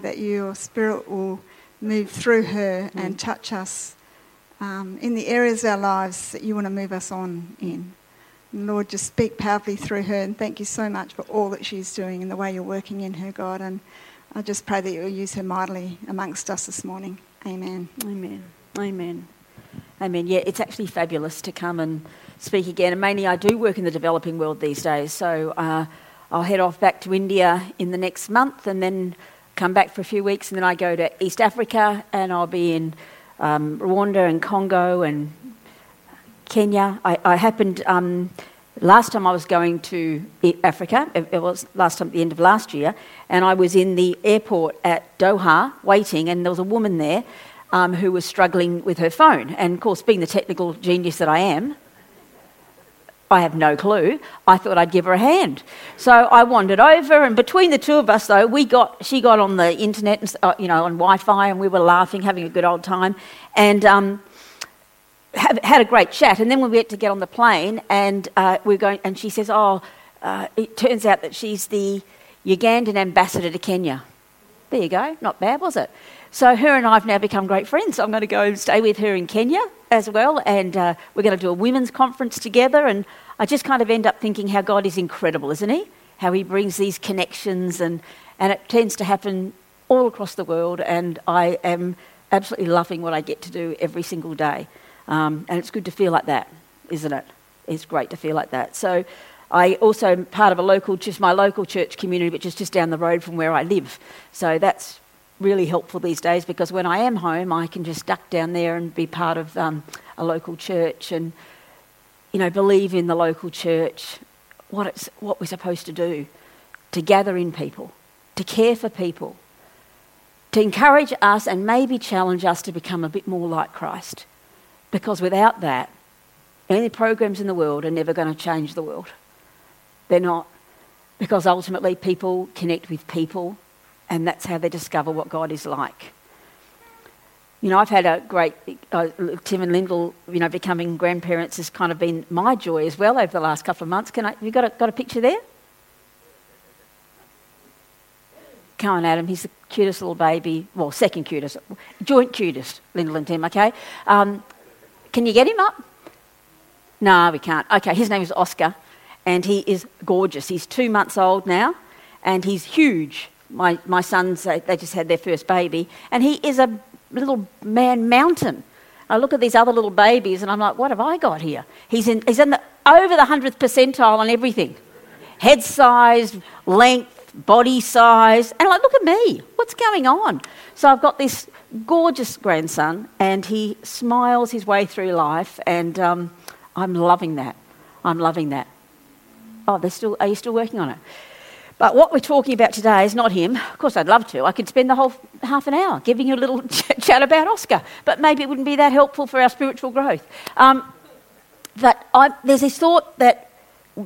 pray that your spirit will move through her mm. and touch us um, in the areas of our lives that you want to move us on in. And Lord, just speak powerfully through her. And thank you so much for all that she's doing and the way you're working in her, God. And I just pray that you'll use her mightily amongst us this morning. Amen. Amen. Amen. Amen. Yeah, it's actually fabulous to come and speak again. And mainly, I do work in the developing world these days. So uh, I'll head off back to India in the next month and then come back for a few weeks. And then I go to East Africa and I'll be in um, Rwanda and Congo and Kenya. I, I happened. Um, last time I was going to Africa, it was last time at the end of last year, and I was in the airport at Doha waiting, and there was a woman there um, who was struggling with her phone. And of course, being the technical genius that I am, I have no clue. I thought I'd give her a hand. So I wandered over, and between the two of us, though, we got, she got on the internet, and, uh, you know, on Wi Fi, and we were laughing, having a good old time, and um, have, had a great chat. And then we went to get on the plane, and uh, we're going, and she says, Oh, uh, it turns out that she's the Ugandan ambassador to Kenya. There you go, not bad, was it? So her and I have now become great friends. I'm going to go and stay with her in Kenya as well, and uh, we're going to do a women's conference together. And I just kind of end up thinking how God is incredible, isn't He? How He brings these connections, and, and it tends to happen all across the world. And I am absolutely loving what I get to do every single day. Um, and it's good to feel like that, isn't it? It's great to feel like that. So I also am part of a local, just my local church community, which is just down the road from where I live. So that's really helpful these days because when I am home, I can just duck down there and be part of um, a local church and, you know, believe in the local church, what, it's, what we're supposed to do, to gather in people, to care for people, to encourage us and maybe challenge us to become a bit more like Christ. Because without that, any programs in the world are never going to change the world. They're not. Because ultimately, people connect with people and that's how they discover what God is like. You know, I've had a great, uh, Tim and Lyndall, you know, becoming grandparents has kind of been my joy as well over the last couple of months. Can I, you got a, got a picture there? Come on, Adam, he's the cutest little baby, well, second cutest, joint cutest, Lyndall and Tim, okay? Um, can you get him up? No, we can't. Okay, his name is Oscar, and he is gorgeous. He's two months old now, and he's huge my, my sons, they just had their first baby, and he is a little man mountain. I look at these other little babies and I'm like, what have I got here? He's, in, he's in the, over the 100th percentile on everything head size, length, body size. And I'm like, look at me, what's going on? So I've got this gorgeous grandson and he smiles his way through life, and um, I'm loving that. I'm loving that. Oh, they're still, are you still working on it? But what we're talking about today is not him. Of course, I'd love to. I could spend the whole half an hour giving you a little chat about Oscar, but maybe it wouldn't be that helpful for our spiritual growth. Um, but I, there's this thought that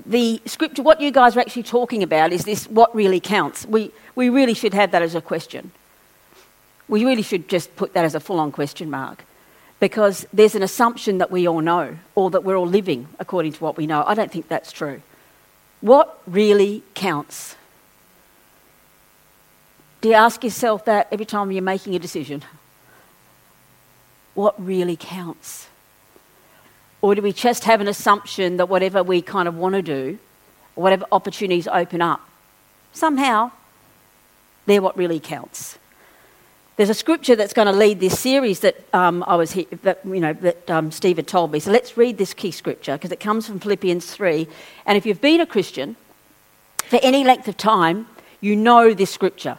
the scripture, what you guys are actually talking about, is this what really counts. We, we really should have that as a question. We really should just put that as a full on question mark because there's an assumption that we all know or that we're all living according to what we know. I don't think that's true. What really counts? Do you ask yourself that every time you're making a decision? What really counts? Or do we just have an assumption that whatever we kind of want to do, whatever opportunities open up, somehow they're what really counts? There's a scripture that's going to lead this series that um, I was that you know that um, Steve had told me. So let's read this key scripture because it comes from Philippians three. And if you've been a Christian for any length of time, you know this scripture.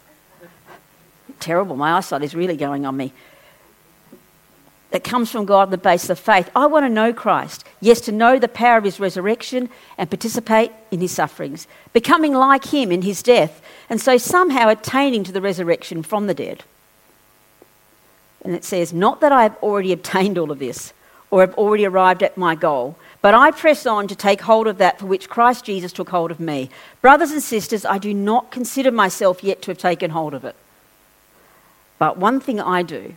terrible. My eyesight is really going on me. That comes from God on the basis of faith. I want to know Christ. Yes, to know the power of his resurrection and participate in his sufferings, becoming like him in his death, and so somehow attaining to the resurrection from the dead. And it says, Not that I have already obtained all of this or have already arrived at my goal, but I press on to take hold of that for which Christ Jesus took hold of me. Brothers and sisters, I do not consider myself yet to have taken hold of it. But one thing I do,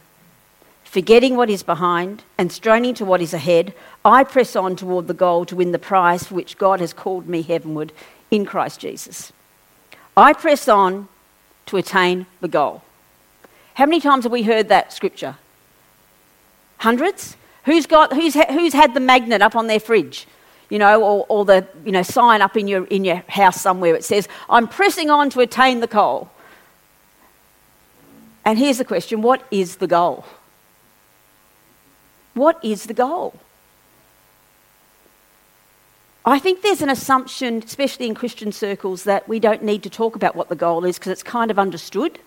forgetting what is behind and straining to what is ahead, I press on toward the goal to win the prize for which God has called me heavenward in Christ Jesus. I press on to attain the goal. How many times have we heard that scripture? Hundreds? Who's, got, who's, who's had the magnet up on their fridge? You know, or, or the you know, sign up in your, in your house somewhere. It says, I'm pressing on to attain the goal. And here's the question what is the goal? What is the goal? I think there's an assumption, especially in Christian circles, that we don't need to talk about what the goal is because it's kind of understood.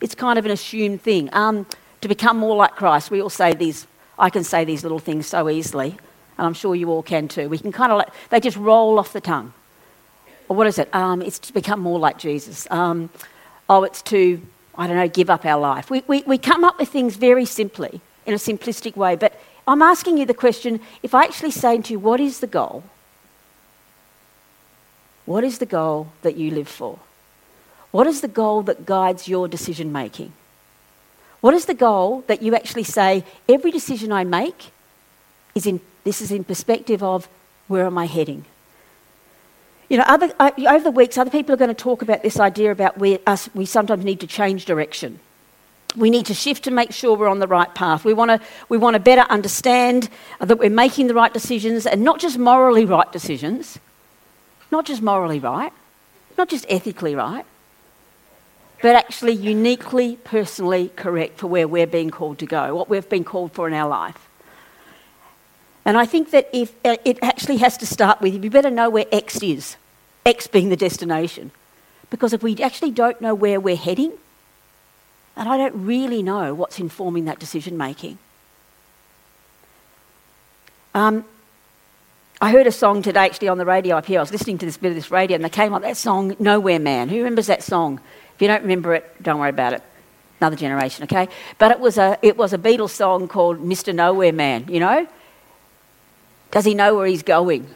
It's kind of an assumed thing. Um, to become more like Christ, we all say these, I can say these little things so easily, and I'm sure you all can too. We can kind of like, they just roll off the tongue. Or what is it? Um, it's to become more like Jesus. Um, oh, it's to, I don't know, give up our life. We, we, we come up with things very simply, in a simplistic way, but I'm asking you the question if I actually say to you, what is the goal? What is the goal that you live for? What is the goal that guides your decision making? What is the goal that you actually say, every decision I make is in, this is in perspective of where am I heading? You know, other, uh, over the weeks, other people are going to talk about this idea about where us, we sometimes need to change direction. We need to shift to make sure we're on the right path. We want to, we want to better understand that we're making the right decisions and not just morally right decisions, not just morally right, not just ethically right, but actually uniquely, personally correct for where we're being called to go, what we've been called for in our life. And I think that if uh, it actually has to start with, you better know where X is, X being the destination. Because if we actually don't know where we're heading, and I don't really know what's informing that decision making. Um, I heard a song today actually on the radio up here. I was listening to this bit of this radio and they came up that song, Nowhere Man. Who remembers that song? If you don't remember it, don't worry about it. Another generation, okay? But it was a, it was a Beatles song called Mr. Nowhere Man, you know? Does he know where he's going?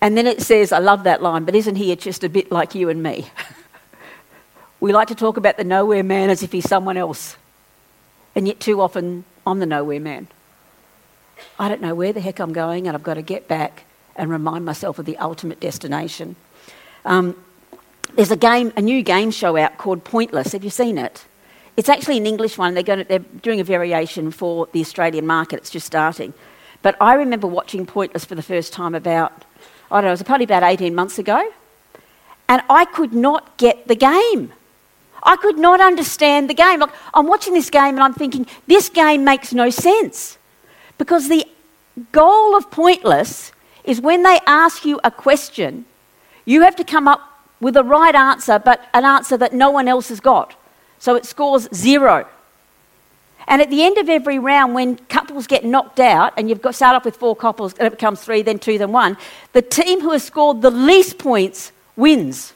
And then it says, I love that line, but isn't he just a bit like you and me? we like to talk about the nowhere man as if he's someone else. And yet, too often, I'm the nowhere man. I don't know where the heck I'm going, and I've got to get back and remind myself of the ultimate destination. Um, there's a game, a new game show out called Pointless. Have you seen it? It's actually an English one. They're, to, they're doing a variation for the Australian market. It's just starting. But I remember watching Pointless for the first time about, I don't know, it was probably about 18 months ago. And I could not get the game. I could not understand the game. Like, I'm watching this game and I'm thinking, this game makes no sense. Because the goal of Pointless is when they ask you a question, you have to come up with the right answer, but an answer that no one else has got. So it scores zero. And at the end of every round, when couples get knocked out, and you've got start off with four couples, and it becomes three, then two, then one, the team who has scored the least points wins.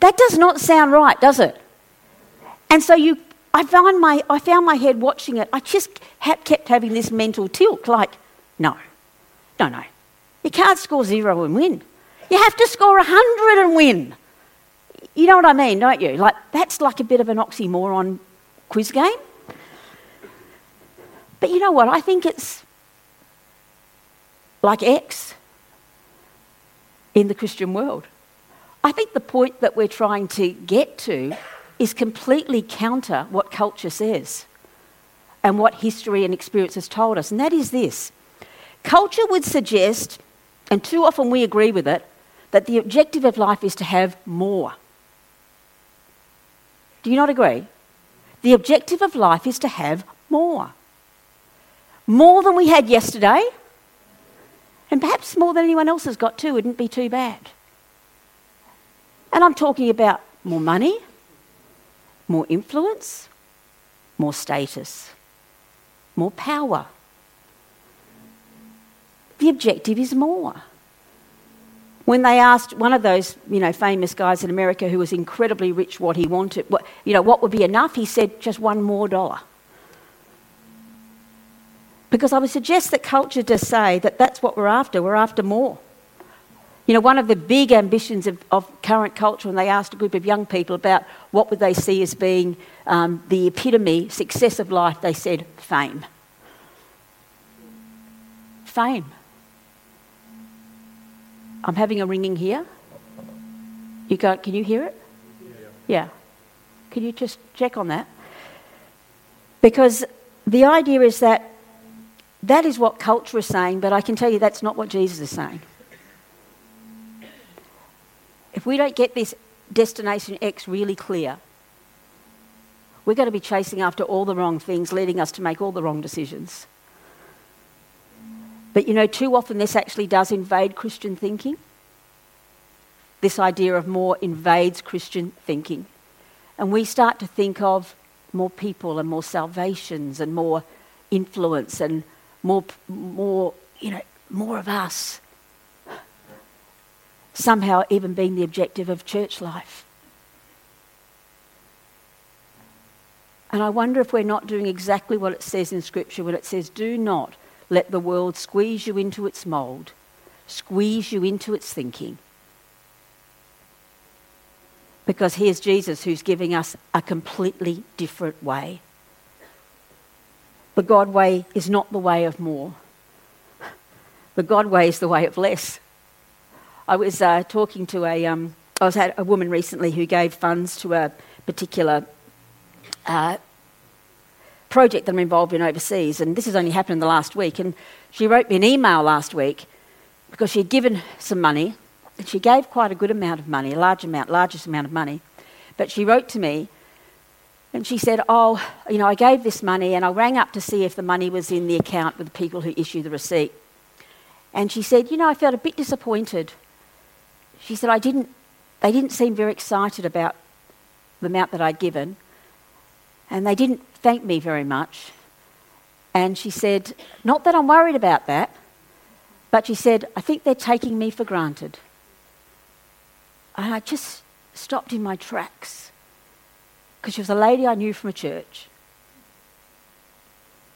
That does not sound right, does it? And so you, I found my, I found my head watching it. I just kept having this mental tilt, like, no, no, no. You can't score zero and win. You have to score a 100 and win. You know what I mean, don't you? Like, that's like a bit of an oxymoron quiz game. But you know what? I think it's like X in the Christian world. I think the point that we're trying to get to is completely counter what culture says and what history and experience has told us, and that is this. Culture would suggest, and too often we agree with it, that the objective of life is to have more. Do you not agree? The objective of life is to have more. More than we had yesterday, and perhaps more than anyone else has got too, wouldn't be too bad. And I'm talking about more money, more influence, more status, more power. The objective is more. When they asked one of those, you know, famous guys in America who was incredibly rich what he wanted, what, you know, what would be enough, he said just one more dollar. Because I would suggest that culture does say that that's what we're after. We're after more. You know, one of the big ambitions of, of, current culture, when they asked a group of young people about what would they see as being um, the epitome, success of life, they said fame. Fame. I'm having a ringing here. You go, can you hear it? Yeah. yeah. Can you just check on that? Because the idea is that that is what culture is saying, but I can tell you that's not what Jesus is saying. If we don't get this destination X really clear, we're going to be chasing after all the wrong things, leading us to make all the wrong decisions. But you know, too often this actually does invade Christian thinking. This idea of more invades Christian thinking. And we start to think of more people and more salvations and more influence and more, more, you know, more of us somehow even being the objective of church life. And I wonder if we're not doing exactly what it says in Scripture when it says, Do not let the world squeeze you into its mould, squeeze you into its thinking. Because here's Jesus who's giving us a completely different way. The God way is not the way of more, the God way is the way of less. I was uh, talking to a, um, I was at a woman recently who gave funds to a particular uh, project that I'm involved in overseas, and this has only happened in the last week. And she wrote me an email last week because she had given some money, and she gave quite a good amount of money, a large amount, largest amount of money. But she wrote to me and she said, Oh, you know, I gave this money and I rang up to see if the money was in the account with the people who issue the receipt. And she said, You know, I felt a bit disappointed she said, I didn't, they didn't seem very excited about the amount that I'd given, and they didn't thank me very much. And she said, Not that I'm worried about that, but she said, I think they're taking me for granted. And I just stopped in my tracks because she was a lady I knew from a church.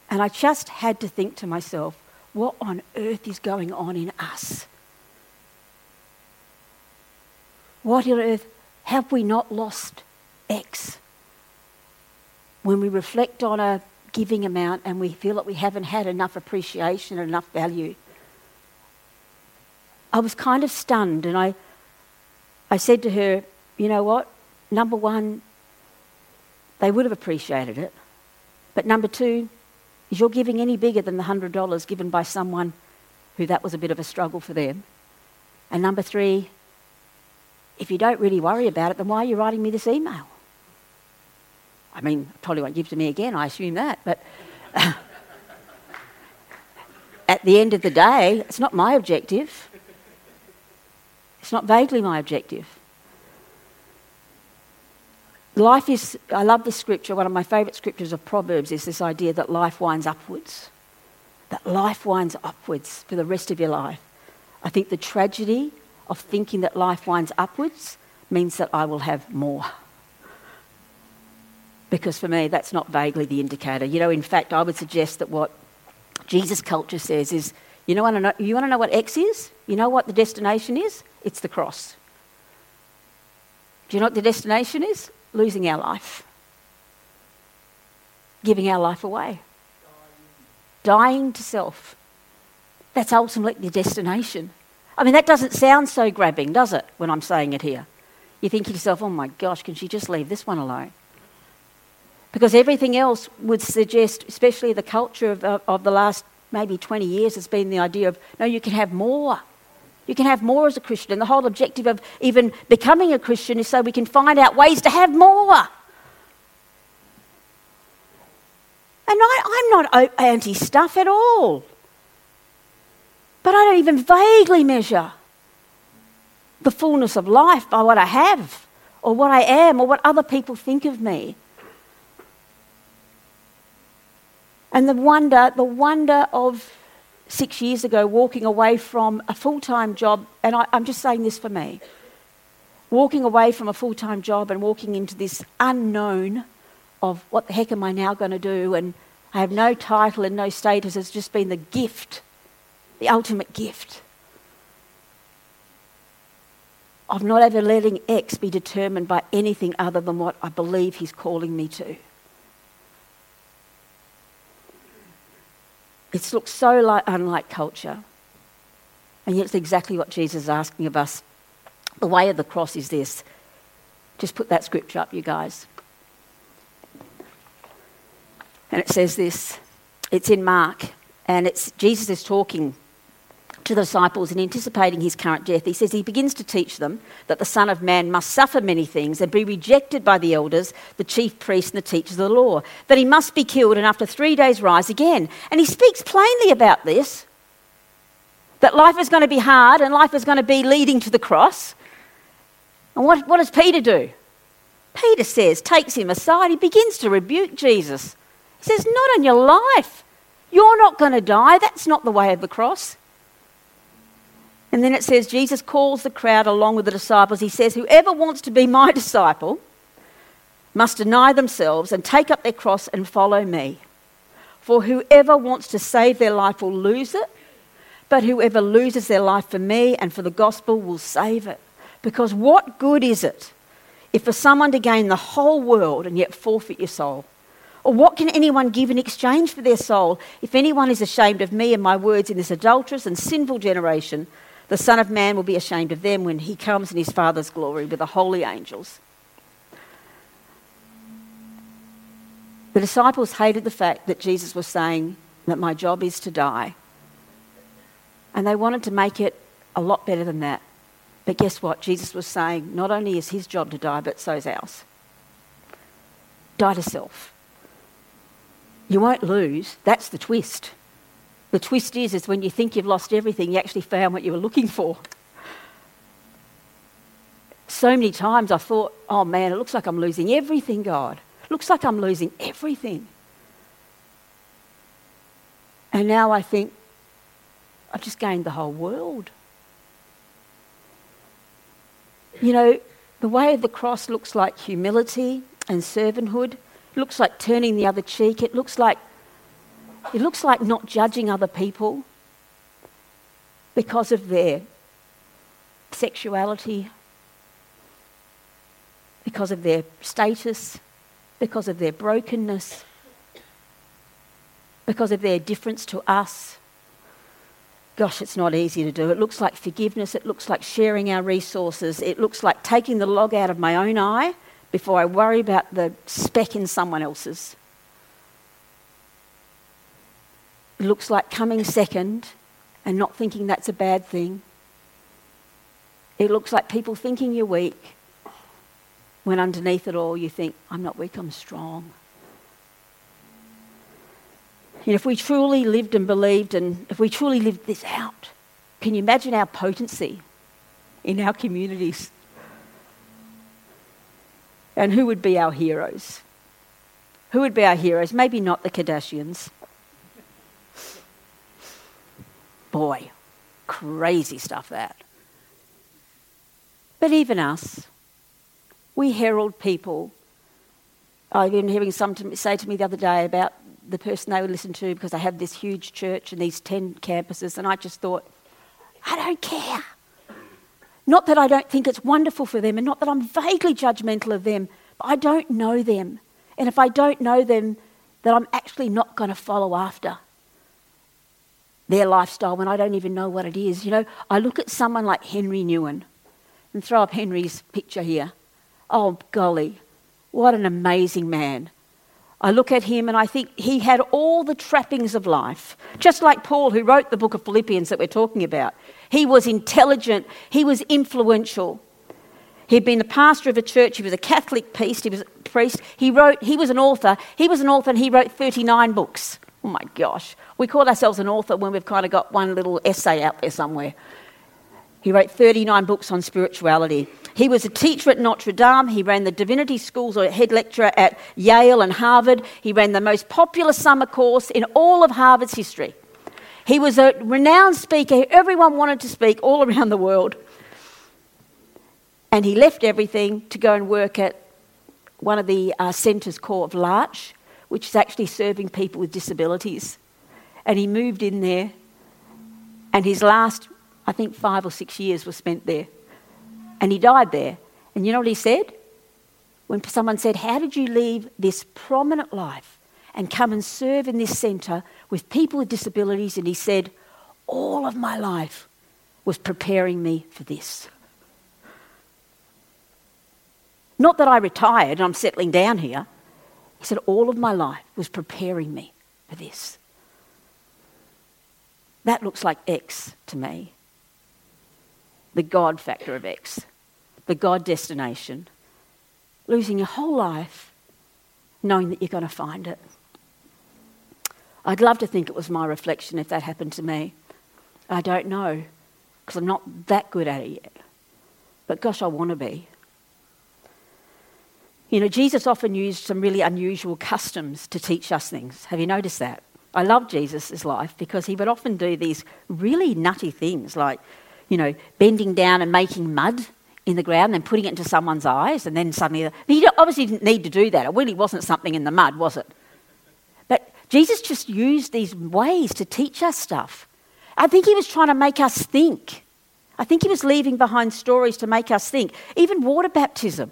And I just had to think to myself, what on earth is going on in us? What on earth have we not lost X? When we reflect on a giving amount and we feel that we haven't had enough appreciation and enough value. I was kind of stunned and I, I said to her, you know what? Number one, they would have appreciated it. But number two, is your giving any bigger than the $100 given by someone who that was a bit of a struggle for them? And number three, if you don't really worry about it, then why are you writing me this email? I mean, probably won't give to me again, I assume that, but at the end of the day, it's not my objective. It's not vaguely my objective. Life is, I love this scripture, one of my favourite scriptures of Proverbs is this idea that life winds upwards. That life winds upwards for the rest of your life. I think the tragedy of thinking that life winds upwards means that I will have more. Because for me, that's not vaguely the indicator. You know, in fact, I would suggest that what Jesus culture says is you, know, know, you want to know what X is? You know what the destination is? It's the cross. Do you know what the destination is? Losing our life, giving our life away, dying to self. That's ultimately the destination. I mean, that doesn't sound so grabbing, does it, when I'm saying it here? You think to yourself, oh my gosh, can she just leave this one alone? Because everything else would suggest, especially the culture of, of, the last maybe 20 years, has been the idea of no, you can have more. You can have more as a Christian. And the whole objective of even becoming a Christian is so we can find out ways to have more. And I, am not anti stuff at all. But I don't even vaguely measure the fullness of life by what I have or what I am or what other people think of me. And the wonder, the wonder of six years ago walking away from a full time job, and I, I'm just saying this for me walking away from a full time job and walking into this unknown of what the heck am I now going to do? And I have no title and no status. It's just been the gift, the ultimate gift of not ever letting X be determined by anything other than what I believe He's calling me to. It looks so like, unlike culture. And yet it's exactly what Jesus is asking of us. The way of the cross is this. Just put that scripture up, you guys. And it says this. It's in Mark, and it's Jesus is talking to the disciples in anticipating his current death. He says he begins to teach them that the Son of Man must suffer many things and be rejected by the elders, the chief priests, and the teachers of the law, that he must be killed and after three days rise again. And he speaks plainly about this that life is going to be hard and life is going to be leading to the cross. And what, what does Peter do? Peter says, takes him aside, he begins to rebuke Jesus. He says, Not on your life. You're not going to die. That's not the way of the cross. And then it says, Jesus calls the crowd along with the disciples. He says, Whoever wants to be my disciple must deny themselves and take up their cross and follow me. For whoever wants to save their life will lose it, but whoever loses their life for me and for the gospel will save it. Because what good is it if for someone to gain the whole world and yet forfeit your soul? Or what can anyone give in exchange for their soul? If anyone is ashamed of me and my words in this adulterous and sinful generation, the Son of Man will be ashamed of them when he comes in his Father's glory with the holy angels. The disciples hated the fact that Jesus was saying that my job is to die. And they wanted to make it a lot better than that. But guess what? Jesus was saying not only is his job to die, but so is ours. Die to self. You won't lose. That's the twist. The twist is, is when you think you've lost everything, you actually found what you were looking for. So many times I thought, oh man, it looks like I'm losing everything, God. It looks like I'm losing everything. And now I think, I've just gained the whole world. You know, the way of the cross looks like humility and servanthood. It looks like turning the other cheek. It looks like it looks like not judging other people because of their sexuality, because of their status, because of their brokenness, because of their difference to us. Gosh, it's not easy to do. It looks like forgiveness. It looks like sharing our resources. It looks like taking the log out of my own eye before I worry about the speck in someone else's. It looks like coming second and not thinking that's a bad thing. It looks like people thinking you're weak when underneath it all you think, I'm not weak, I'm strong. Know, if we truly lived and believed and if we truly lived this out, can you imagine our potency in our communities? And who would be our heroes? Who would be our heroes? Maybe not the Kardashians. Boy, crazy stuff that. But even us, we herald people. I've been hearing some say to me the other day about the person they would listen to because they have this huge church and these 10 campuses, and I just thought, I don't care. Not that I don't think it's wonderful for them, and not that I'm vaguely judgmental of them, but I don't know them. And if I don't know them, then I'm actually not going to follow after their lifestyle when I don't even know what it is. You know, I look at someone like Henri Nouwen and throw up Henri's picture here. Oh, golly, what an amazing man. I look at him and I think he had all the trappings of life, just like Paul, who wrote the book of Philippians that we're talking about. He was intelligent, he was influential. He'd been the pastor of a church, he was a Catholic priest, he was a priest. He wrote, he was an author, he was an author and he wrote 39 books. Oh my gosh. We call ourselves an author when we've kind of got one little essay out there somewhere. He wrote 39 books on spirituality. He was a teacher at Notre Dame. He ran the divinity schools or head lecturer at Yale and Harvard. He ran the most popular summer course in all of Harvard's history. He was a renowned speaker. Everyone wanted to speak all around the world. And he left everything to go and work at one of the uh, centres called L'Arche, which is actually serving people with disabilities. And he moved in there, and his last, I think, five or six years were spent there. And he died there. And you know what he said? When someone said, How did you leave this prominent life and come and serve in this centre with people with disabilities? And he said, All of my life was preparing me for this. Not that I retired and I'm settling down here. He said, All of my life was preparing me for this. That looks like X to me. The God factor of X, the God destination. Losing your whole life knowing that you're going to find it. I'd love to think it was my reflection if that happened to me. I don't know because I'm not that good at it yet. But gosh, I want to be. You know, Jesus often used some really unusual customs to teach us things. Have you noticed that? I love Jesus' life because he would often do these really nutty things like, you know, bending down and making mud in the ground and putting it into someone's eyes, and then suddenly. He obviously didn't need to do that. It really wasn't something in the mud, was it? But Jesus just used these ways to teach us stuff. I think he was trying to make us think. I think he was leaving behind stories to make us think. Even water baptism.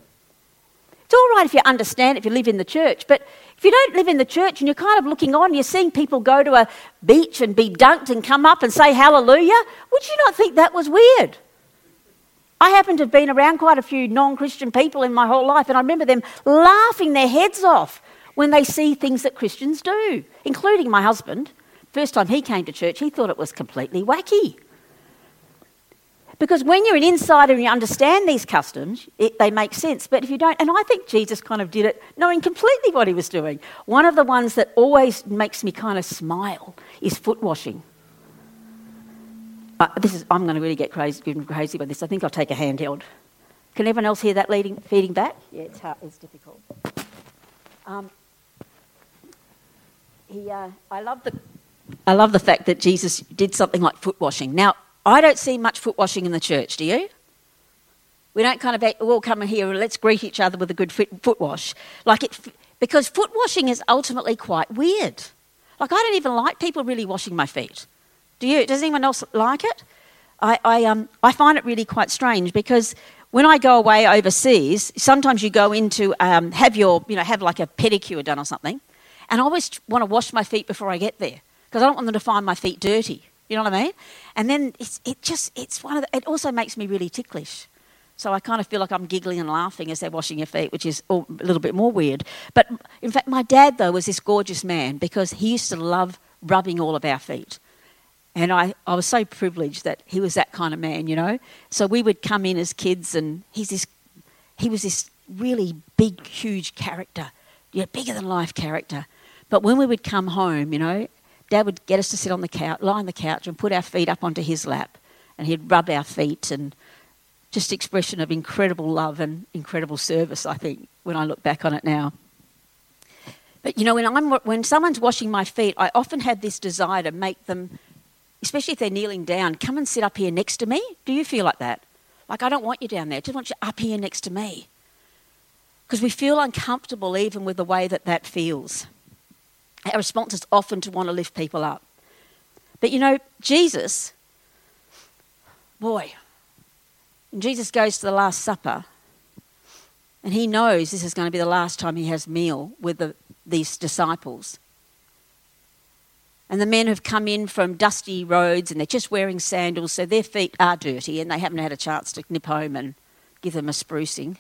It's all right if you understand if you live in the church, but if you don't live in the church and you're kind of looking on, you're seeing people go to a beach and be dunked and come up and say hallelujah, would you not think that was weird? I happen to have been around quite a few non Christian people in my whole life, and I remember them laughing their heads off when they see things that Christians do, including my husband. First time he came to church, he thought it was completely wacky. Because when you're an insider and you understand these customs, it, they make sense. But if you don't, and I think Jesus kind of did it knowing completely what he was doing. One of the ones that always makes me kind of smile is foot washing. Uh, this is, I'm going to really get crazy, crazy about this. I think I'll take a handheld. Can everyone else hear that leading, feeding back? Yeah, it's, hard, it's difficult. Um, he, uh, I, love the, I love the fact that Jesus did something like foot washing. Now, I don't see much foot washing in the church, do you? We don't kind of all come here and let's greet each other with a good foot wash. Like it, because foot washing is ultimately quite weird. Like I don't even like people really washing my feet. Do you? Does anyone else like it? I, I, um, I find it really quite strange because when I go away overseas, sometimes you go in to um, have your, you know, have like a pedicure done or something, and I always want to wash my feet before I get there because I don't want them to find my feet dirty. You know what I mean? And then it's, it just, it's one of the, it also makes me really ticklish. So I kind of feel like I'm giggling and laughing as they're washing your feet, which is a little bit more weird. But in fact, my dad, though, was this gorgeous man because he used to love rubbing all of our feet. And I, I was so privileged that he was that kind of man, you know. So we would come in as kids, and he's this, he was this really big, huge character, yeah, bigger than life character. But when we would come home, you know, Dad would get us to sit on the couch, lie on the couch, and put our feet up onto his lap, and he'd rub our feet, and just expression of incredible love and incredible service. I think when I look back on it now. But you know, when I'm when someone's washing my feet, I often have this desire to make them, especially if they're kneeling down, come and sit up here next to me. Do you feel like that? Like I don't want you down there. I just want you up here next to me. Because we feel uncomfortable even with the way that that feels. Our response is often to want to lift people up. But you know, Jesus, boy, Jesus goes to the Last Supper, and he knows this is going to be the last time he has meal with the, these disciples. And the men have come in from dusty roads and they're just wearing sandals, so their feet are dirty and they haven't had a chance to nip home and give them a sprucing.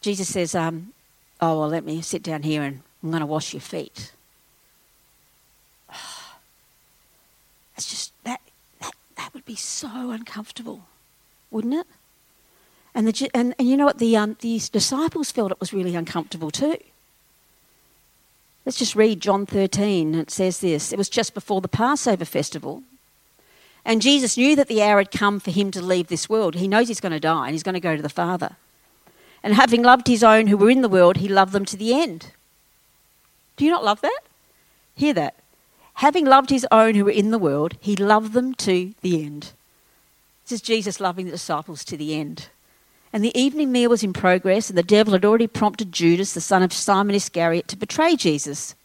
Jesus says, um, Oh, well, let me sit down here and I'm going to wash your feet. That's just that, that, that would be so uncomfortable, wouldn't it? And, the, and, and you know what? The, um, these disciples felt it was really uncomfortable too. Let's just read John 13. It says this It was just before the Passover festival. And Jesus knew that the hour had come for him to leave this world. He knows he's going to die and he's going to go to the Father. And having loved his own who were in the world, he loved them to the end. Do you not love that? Hear that. having loved his own who were in the world, he loved them to the end. This is Jesus loving the disciples to the end. And the evening meal was in progress, and the devil had already prompted Judas, the son of Simon Iscariot, to betray Jesus.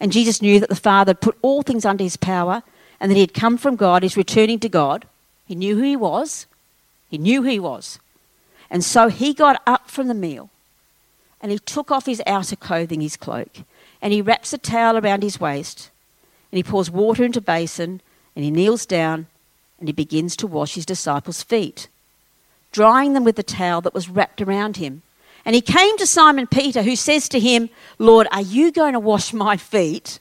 And Jesus knew that the Father had put all things under his power, and that he had come from God, he's returning to God. He knew who he was. He knew who he was. And so he got up from the meal, and he took off his outer clothing, his cloak, and he wraps a towel around his waist, and he pours water into a basin, and he kneels down, and he begins to wash his disciples' feet drying them with the towel that was wrapped around him. And he came to Simon Peter, who says to him, Lord, are you going to wash my feet?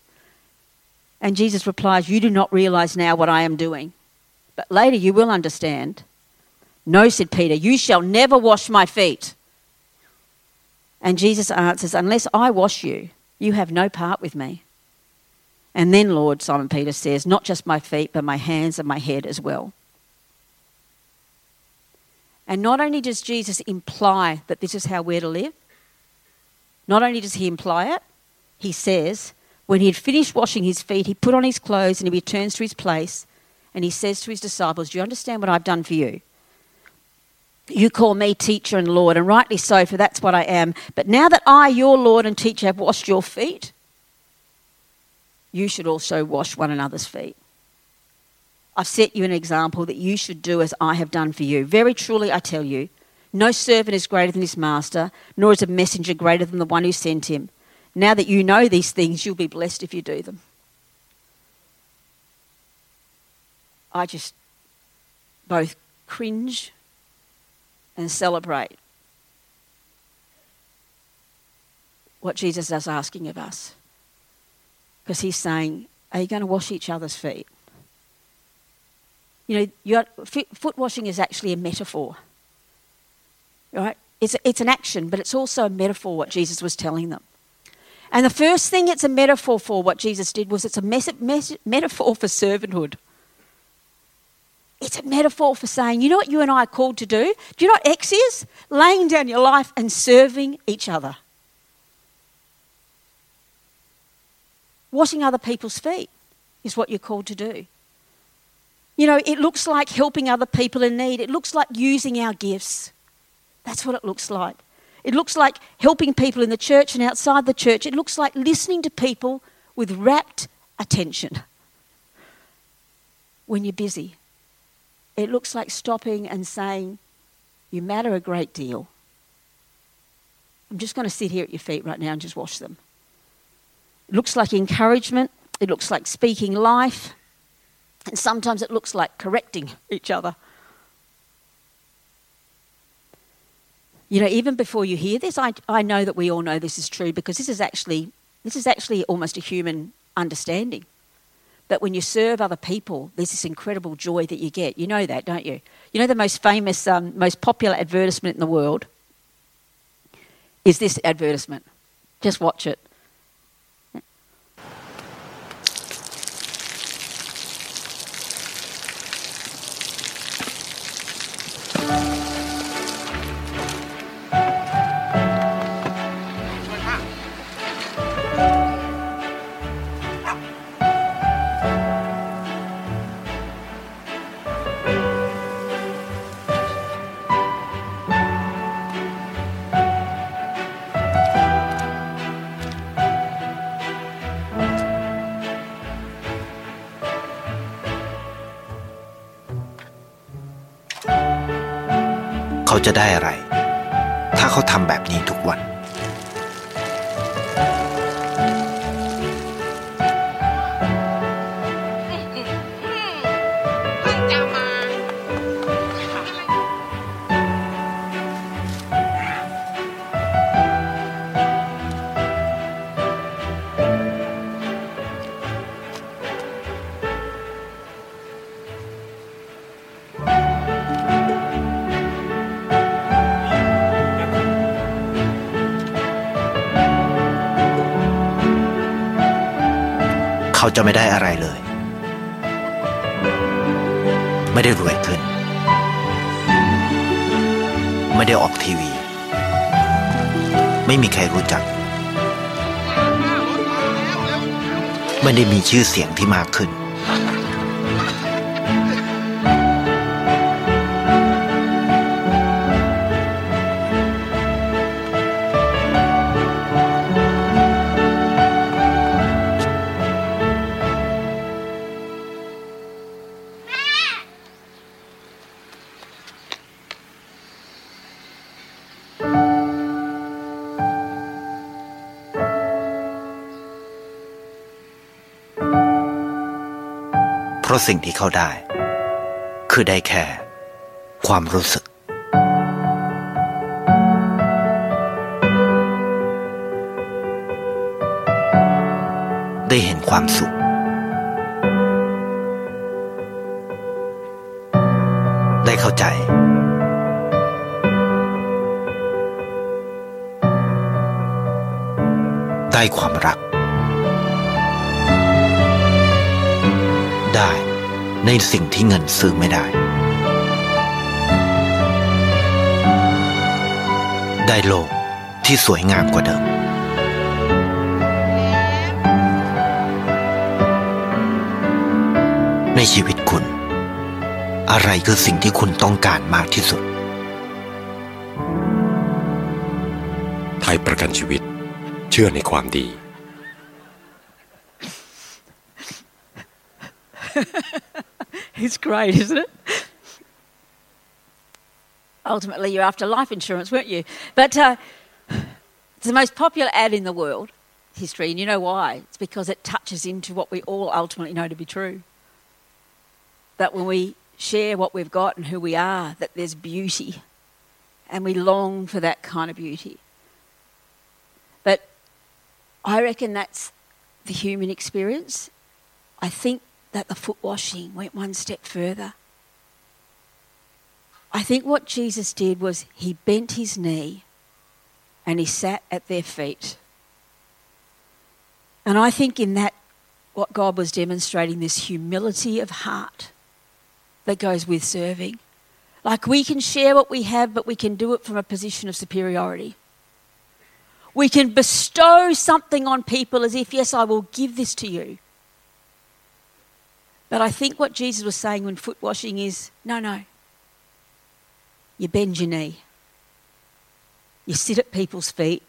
And Jesus replies, You do not realize now what I am doing, but later you will understand. No, said Peter, you shall never wash my feet. And Jesus answers, Unless I wash you, you have no part with me. And then, Lord, Simon Peter says, Not just my feet, but my hands and my head as well. And not only does Jesus imply that this is how we're to live, not only does he imply it, he says, when he had finished washing his feet, he put on his clothes and he returns to his place and he says to his disciples, Do you understand what I've done for you? You call me teacher and Lord, and rightly so, for that's what I am. But now that I, your Lord and teacher, have washed your feet, you should also wash one another's feet. I've set you an example that you should do as I have done for you. Very truly, I tell you, no servant is greater than his master, nor is a messenger greater than the one who sent him. Now that you know these things, you'll be blessed if you do them. I just both cringe and celebrate what Jesus is asking of us. Because he's saying, Are you going to wash each other's feet? You know, foot washing is actually a metaphor, right? It's, it's an action, but it's also a metaphor, what Jesus was telling them. And the first thing it's a metaphor for, what Jesus did, was it's a mes- mes- metaphor for servanthood. It's a metaphor for saying, you know what you and I are called to do? Do you know what X is? Laying down your life and serving each other. Washing other people's feet is what you're called to do. You know, it looks like helping other people in need. It looks like using our gifts. That's what it looks like. It looks like helping people in the church and outside the church. It looks like listening to people with rapt attention when you're busy. It looks like stopping and saying, You matter a great deal. I'm just going to sit here at your feet right now and just wash them. It looks like encouragement. It looks like speaking life. And sometimes it looks like correcting each other. You know, even before you hear this, I, I know that we all know this is true because this is actually this is actually almost a human understanding. That when you serve other people, there's this incredible joy that you get. You know that, don't you? You know the most famous, um, most popular advertisement in the world is this advertisement. Just watch it. จะได้อะไร จะไม่ได้อะไรเลย ไม่ได้รวยขึ้น ไม่ได้ออกทีวี ไม่มีใครรู้จัก ไม่ได้มีชื่อเสียงที่มากขึ้น ราะสิ่งที่เขาได้ คือได้แค่ ความรู้สึก ได้เห็นความสุข ได้เข้าใจ ได้ความรัก ในสิ่งที่เงินซื้อไม่ได้ ได้โลกที่สวยงามกว่าเดิม ในชีวิตคุณ อะไรคือสิ่งที่คุณต้องการมากที่สุด ไทยประกันชีวิต เชื่อในความดี It's great, isn't it? Ultimately, you're after life insurance, weren't you? But uh, it's the most popular ad in the world history, and you know why? It's because it touches into what we all ultimately know to be true. That when we share what we've got and who we are, that there's beauty, and we long for that kind of beauty. But I reckon that's the human experience. I think that the foot washing went one step further. I think what Jesus did was he bent his knee and he sat at their feet. And I think in that, what God was demonstrating this humility of heart that goes with serving. Like we can share what we have, but we can do it from a position of superiority. We can bestow something on people as if, yes, I will give this to you. But I think what Jesus was saying when foot washing is no, no. You bend your knee, you sit at people's feet.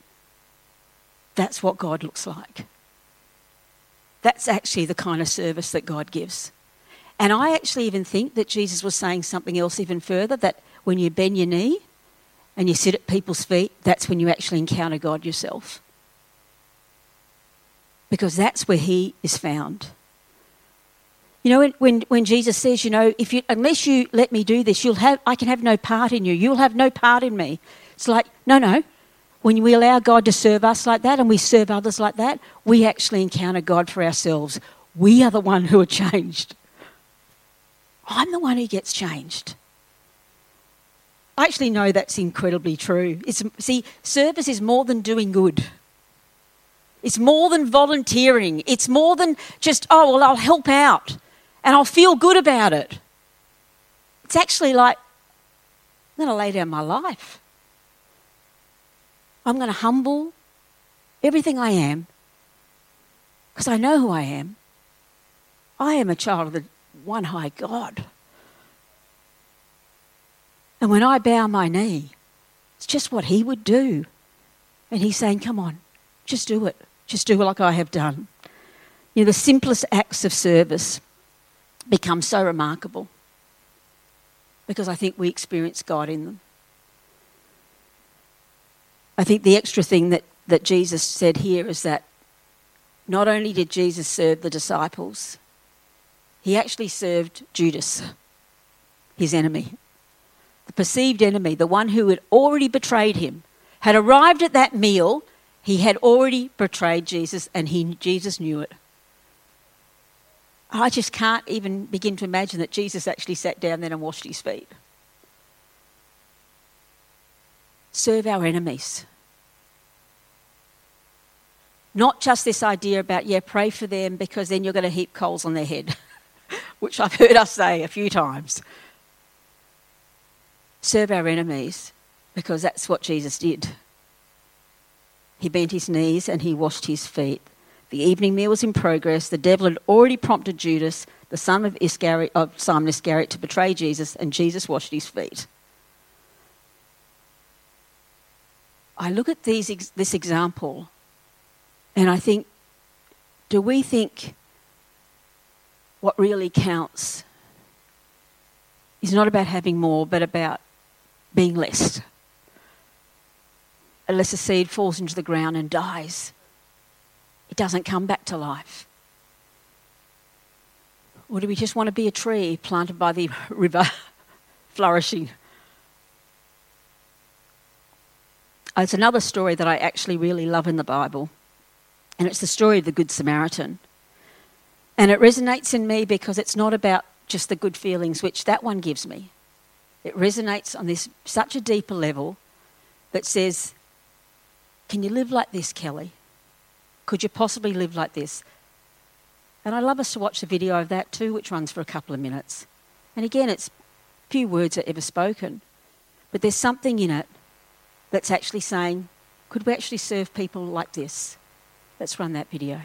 That's what God looks like. That's actually the kind of service that God gives. And I actually even think that Jesus was saying something else even further that when you bend your knee and you sit at people's feet, that's when you actually encounter God yourself. Because that's where He is found. You know, when, when, Jesus says, you know, if you, unless you let me do this, you'll have, I can have no part in you. You'll have no part in me. It's like, no, no. When we allow God to serve us like that and we serve others like that, we actually encounter God for ourselves. We are the one who are changed. I'm the one who gets changed. I actually know that's incredibly true. It's, see, service is more than doing good. It's more than volunteering. It's more than just, oh, well, I'll help out and I'll feel good about it. It's actually like, I'm going to lay down my life. I'm going to humble everything I am because I know who I am. I am a child of the one high God. And when I bow my knee, it's just what He would do. And He's saying, Come on, just do it. Just do it like I have done. You know, the simplest acts of service become so remarkable because I think we experience God in them. I think the extra thing that, that Jesus said here is that not only did Jesus serve the disciples, he actually served Judas, his enemy. The perceived enemy, the one who had already betrayed him, had arrived at that meal. He had already betrayed Jesus, and he, Jesus knew it. I just can't even begin to imagine that Jesus actually sat down then and washed his feet. Serve our enemies. Not just this idea about, yeah, pray for them because then you're going to heap coals on their head, which I've heard us say a few times. Serve our enemies because that's what Jesus did. He bent his knees and he washed his feet. The evening meal was in progress. The devil had already prompted Judas, the son of, Iscariot, of uh, Simon Iscariot, to betray Jesus, and Jesus washed his feet. I look at these, this example and I think, do we think what really counts is not about having more, but about being less? Unless a seed falls into the ground and dies, it doesn't come back to life. Or do we just want to be a tree planted by the river, flourishing? Oh, it's another story that I actually really love in the Bible, and it's the story of the Good Samaritan. And it resonates in me because it's not about just the good feelings which that one gives me. It resonates on this such a deeper level that says, Can you live like this, Kelly? Could you possibly live like this? And I love us to watch the video of that too, which runs for a couple of minutes. And again, it's few words are ever spoken, but there's something in it that's actually saying, could we actually serve people like this? Let's run that video.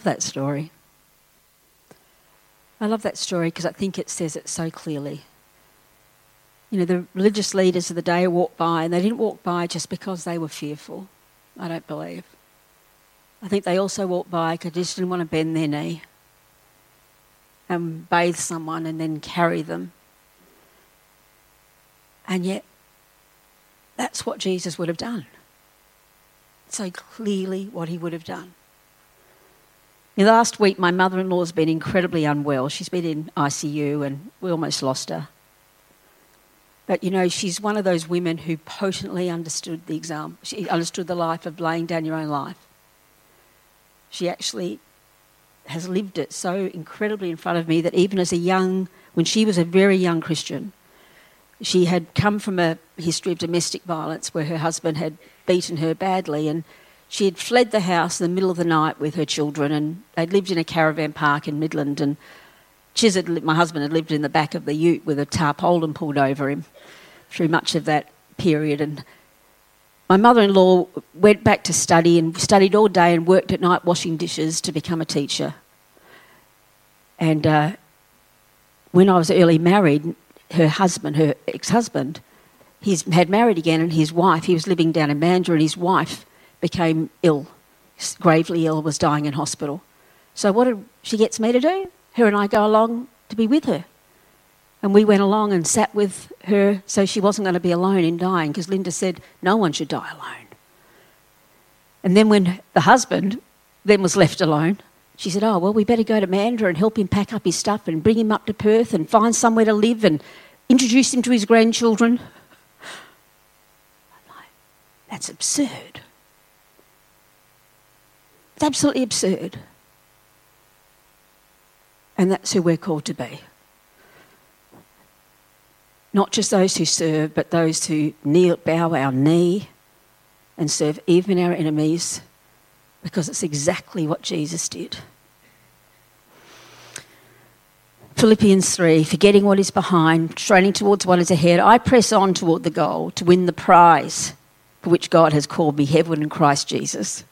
Love that story. I love that story because I think it says it so clearly. You know, the religious leaders of the day walked by, and they didn't walk by just because they were fearful. I don't believe. I think they also walked by because they just didn't want to bend their knee and bathe someone and then carry them. And yet, that's what Jesus would have done. So clearly, what he would have done. In the last week, my mother in law's been incredibly unwell. She's been in ICU and we almost lost her. But you know, she's one of those women who potently understood the exam. She understood the life of laying down your own life. She actually has lived it so incredibly in front of me that even as a young, when she was a very young Christian, she had come from a history of domestic violence where her husband had beaten her badly and she had fled the house in the middle of the night with her children and they'd lived in a caravan park in Midland and Chiz had, my husband had lived in the back of the ute with a tarpaulin pulled over him through much of that period and my mother-in-law went back to study and studied all day and worked at night washing dishes to become a teacher. And uh, when I was early married, her husband, her ex-husband, he had married again, and his wife, he was living down in Mandurah, and his wife became ill, gravely ill, was dying in hospital. So what did she gets me to do? Her and I go along to be with her. And we went along and sat with her so she wasn't going to be alone in dying because Linda said no one should die alone. And then when the husband then was left alone, she said, Oh, well, we better go to Mandurah and help him pack up his stuff and bring him up to Perth and find somewhere to live and introduce him to his grandchildren. I'm like, That's absurd. It's absolutely absurd. And that's who we're called to be. Not just those who serve, but those who kneel, bow our knee and serve even our enemies, because it's exactly what Jesus did. Philippians 3 forgetting what is behind, straining towards what is ahead, I press on toward the goal to win the prize for which God has called me heaven in Christ Jesus.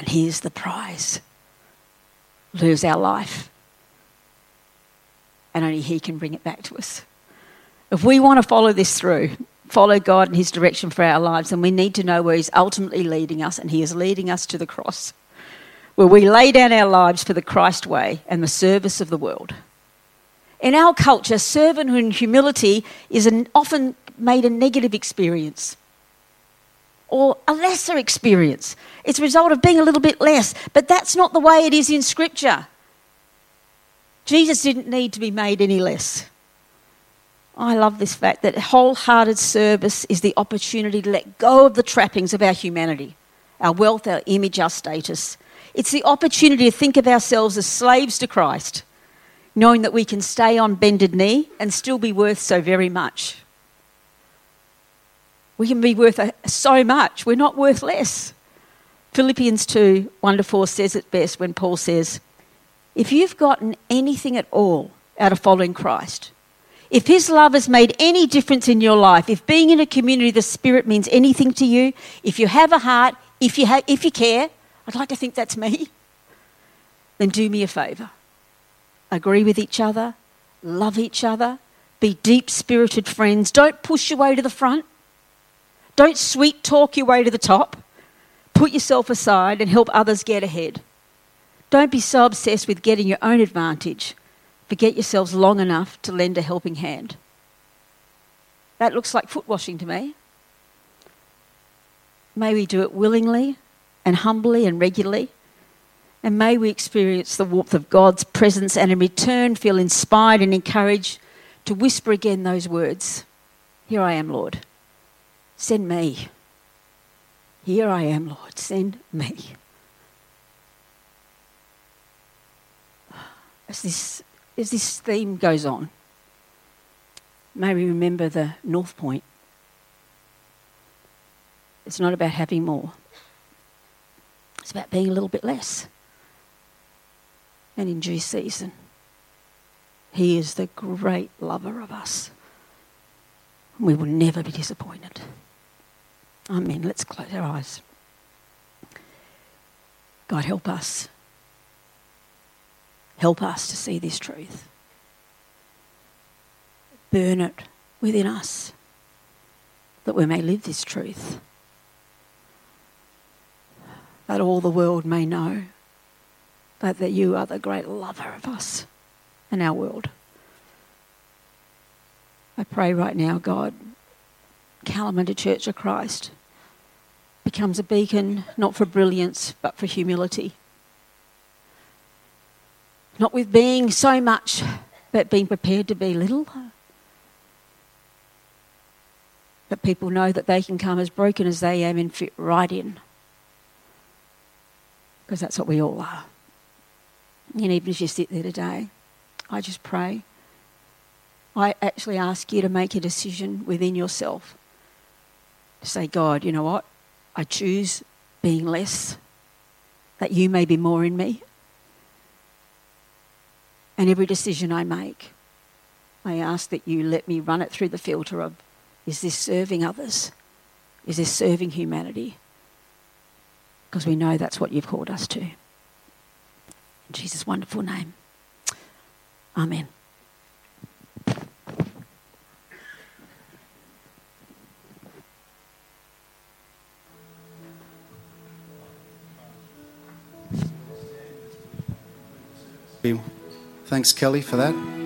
And here's the prize lose our life. And only He can bring it back to us. If we want to follow this through, follow God and His direction for our lives, then we need to know where He's ultimately leading us, and He is leading us to the cross, where we lay down our lives for the Christ way and the service of the world. In our culture, servanthood and humility is often made a negative experience or a lesser experience. It's a result of being a little bit less, but that's not the way it is in Scripture. Jesus didn't need to be made any less. I love this fact that wholehearted service is the opportunity to let go of the trappings of our humanity, our wealth, our image, our status. It's the opportunity to think of ourselves as slaves to Christ, knowing that we can stay on bended knee and still be worth so very much. We can be worth so much, we're not worth less. Philippians 2 1 to 4 says it best when Paul says, If you've gotten anything at all out of following Christ, if His love has made any difference in your life, if being in a community the Spirit means anything to you, if you have a heart, if you, ha- if you care, I'd like to think that's me, then do me a favour. Agree with each other, love each other, be deep spirited friends. Don't push your way to the front. Don't sweet talk your way to the top. Put yourself aside and help others get ahead. Don't be so obsessed with getting your own advantage forget yourselves long enough to lend a helping hand. That looks like foot washing to me. May we do it willingly and humbly and regularly. And may we experience the warmth of God's presence and in return feel inspired and encouraged to whisper again those words Here I am, Lord. Send me. Here I am, Lord. Send me. As this as this theme goes on, may we remember the North Point. It's not about having more, it's about being a little bit less. And in due season, He is the great lover of us. We will never be disappointed. Amen. Let's close our eyes. God, help us Help us to see this truth. Burn it within us that we may live this truth. That all the world may know but that you are the great lover of us and our world. I pray right now, God, Kalamunda Church of Christ becomes a beacon not for brilliance but for humility. Not with being so much, but being prepared to be little. But people know that they can come as broken as they am and fit right in. Because that's what we all are. And even as you sit there today, I just pray. I actually ask you to make a decision within yourself to say, God, you know what? I choose being less, that you may be more in me. And every decision I make, I ask that you let me run it through the filter of is this serving others? Is this serving humanity? Because we know that's what you've called us to. In Jesus' wonderful name. Amen. Thanks, Kelly, for that.